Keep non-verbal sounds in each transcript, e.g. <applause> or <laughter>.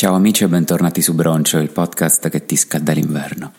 Ciao amici e bentornati su Broncio, il podcast che ti scalda l'inverno.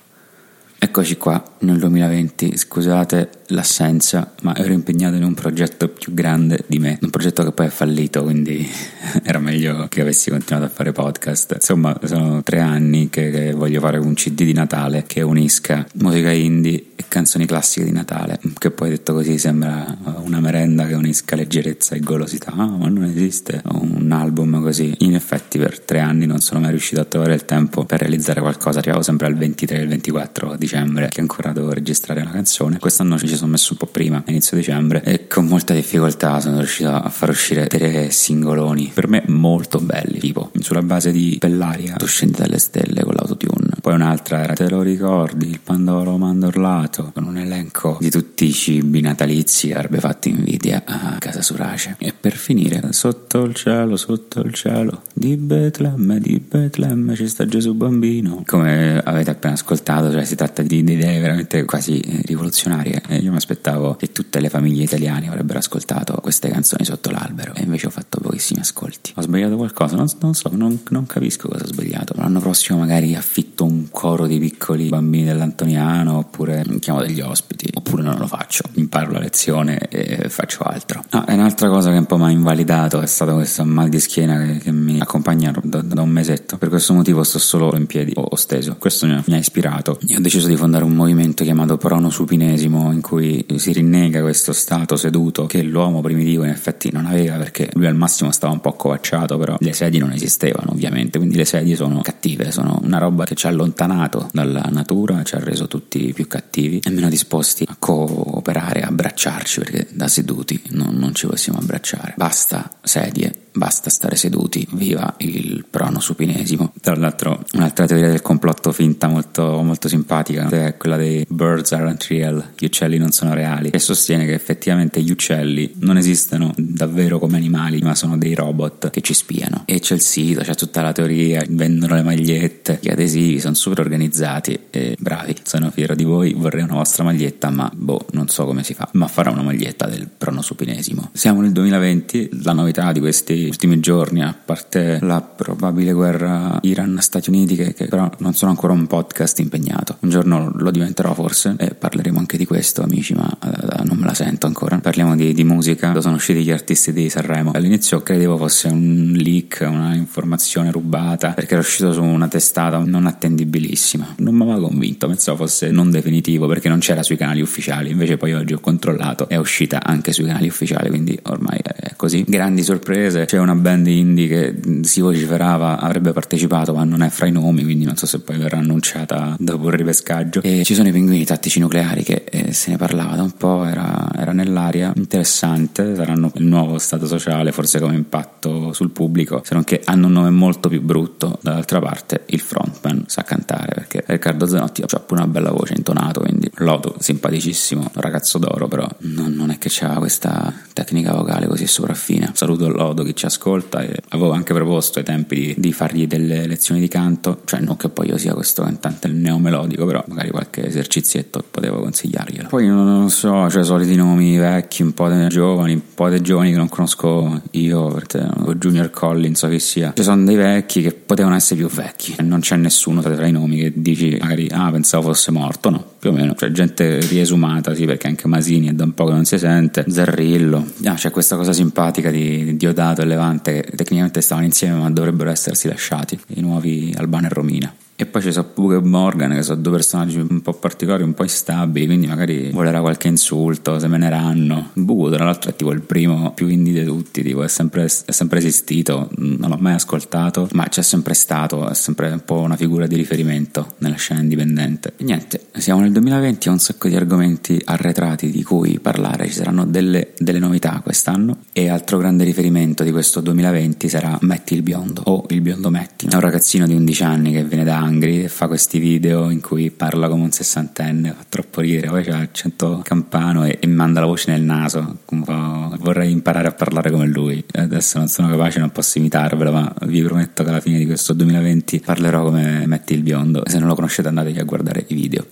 Eccoci qua nel 2020, scusate l'assenza, ma ero impegnato in un progetto più grande di me, un progetto che poi è fallito, quindi <laughs> era meglio che avessi continuato a fare podcast. Insomma, sono tre anni che, che voglio fare un CD di Natale che unisca musica indie canzoni classiche di Natale, che poi detto così sembra una merenda che unisca leggerezza e golosità, ma non esiste un album così. In effetti per tre anni non sono mai riuscito a trovare il tempo per realizzare qualcosa, arrivavo sempre al 23 e il 24 dicembre che ancora devo registrare la canzone. Quest'anno ci sono messo un po' prima, inizio dicembre, e con molta difficoltà sono riuscito a far uscire tre singoloni, per me molto belli, tipo sulla base di Bellaria, tu scendi dalle stelle con l'autotune. Poi un'altra era Te lo ricordi, il pandoro mandorlato, con un elenco di tutti i cibi natalizi che avrebbe fatto invidia a casa Surace. E per finire, sotto il cielo, sotto il cielo, di Betlemme, di Betlemme ci sta Gesù bambino. Come avete appena ascoltato, cioè si tratta di, di idee veramente quasi eh, rivoluzionarie. E io mi aspettavo che tutte le famiglie italiane avrebbero ascoltato queste canzoni sotto l'albero, e invece ho fatto pochissimi ascolti. Ho sbagliato qualcosa? Non, non so, non, non, capisco cosa ho sbagliato. L'anno prossimo magari affitto un coro di piccoli bambini dell'Antoniano, oppure chiamo degli ospiti, oppure non lo faccio. Imparo la lezione e faccio altro. Ah, e un'altra cosa che un po' mi ha invalidato è stato questo mal di schiena che, che mi accompagna da, da, un mesetto. Per questo motivo sto solo in piedi o, o steso. Questo mi ha, mi ha ispirato. E ho deciso di fondare un movimento chiamato pronosupinesimo in cui si rinnega questo stato seduto che l'uomo primitivo in effetti non aveva perché lui al massimo stava un po' covacciato però le sedie non esistevano ovviamente quindi le sedie sono cattive sono una roba che ci ha allontanato dalla natura ci ha reso tutti più cattivi e meno disposti a cooperare abbracciarci perché da seduti non, non ci possiamo abbracciare. Basta sedie basta stare seduti, viva il prono supinesimo. Tra l'altro, un'altra teoria del complotto finta molto, molto simpatica è quella dei birds aren't real, gli uccelli non sono reali, che sostiene che effettivamente gli uccelli non esistono davvero come animali, ma sono dei robot che ci spiano. E c'è il sito, c'è tutta la teoria, vendono le magliette, gli adesivi, sono super organizzati e bravi. Sono fiero di voi, vorrei una vostra maglietta, ma boh, non so come si fa, ma farò una maglietta del prono supinesimo. Siamo nel 2020, la novità di questi ultimi giorni, a parte la probabile guerra Iran-Stati Uniti, che, che, però non sono ancora un podcast impegnato. Un giorno lo diventerò forse e parleremo anche di questo, amici, ma uh, non me la sento ancora. Parliamo di, di musica, sono usciti gli artisti di Sanremo. All'inizio credevo fosse un leak, una informazione rubata, perché era uscito su una testata non attendibilissima. Non mi aveva convinto, pensavo fosse non definitivo, perché non c'era sui canali ufficiali. Invece poi oggi ho controllato, è uscita anche sui canali ufficiali, quindi ormai è così. Grandi sorprese, c'è una band indie che si vociferava avrebbe partecipato ma non è fra i nomi quindi non so se poi verrà annunciata dopo il ripescaggio. E ci sono i pinguini tattici nucleari che eh, se ne parlava da un po' era, era, nell'aria. Interessante saranno il nuovo stato sociale forse come impatto sul pubblico se non che hanno un nome molto più brutto. Dall'altra parte il frontman sa cantare perché Riccardo Zanotti ha pure una bella voce intonato quindi Lodo simpaticissimo ragazzo d'oro però non, non è che c'ha questa tecnica vocale così sopraffina. Saluto Lodo che ci ascolta e avevo anche proposto ai tempi di, di, fargli delle lezioni di canto, cioè non che poi io sia questo cantante neomelodico, però magari qualche esercizietto potevo consigliarglielo. Poi non so, cioè soliti nomi vecchi, un po' dei giovani, un po' dei giovani che non conosco io, perché Junior Collins o che sia. Ci sono dei vecchi che potevano essere più vecchi, non c'è nessuno tra i nomi che dici magari ah pensavo fosse morto, no, più o meno, cioè gente riesumata, sì, perché anche Masini è da un po' che non si sente, Zarrillo, ah, c'è questa cosa simpatica di Diodato e Levante che tecnicamente stavano insieme ma dovrebbero essersi lasciati, i nuovi Albano e Romina. E poi ci sono Pugh e Morgan, che sono due personaggi un po' particolari, un po' instabili, quindi magari volerà qualche insulto, se me ne ranno. Bugo, tra l'altro, è tipo il primo più indie di tutti, tipo, è sempre, è sempre esistito, non l'ho mai ascoltato, ma c'è sempre stato, è sempre un po' una figura di riferimento nella scena indipendente. E niente, siamo nel 2020, ho un sacco di argomenti arretrati di cui parlare, ci saranno delle, delle novità quest'anno e altro grande riferimento di questo 2020 sarà Metti il biondo, o il biondo Metti, è un ragazzino di 11 anni che viene da Angri e fa questi video in cui parla come un sessantenne, fa troppo ridere, poi c'ha l'accento campano e, e manda la voce nel naso, vorrei imparare a parlare come lui, adesso non sono capace, non posso imitarvelo, ma vi prometto che alla fine di questo 2020 parlerò come Metti il biondo, se non lo conoscete andatevi a guardare i video.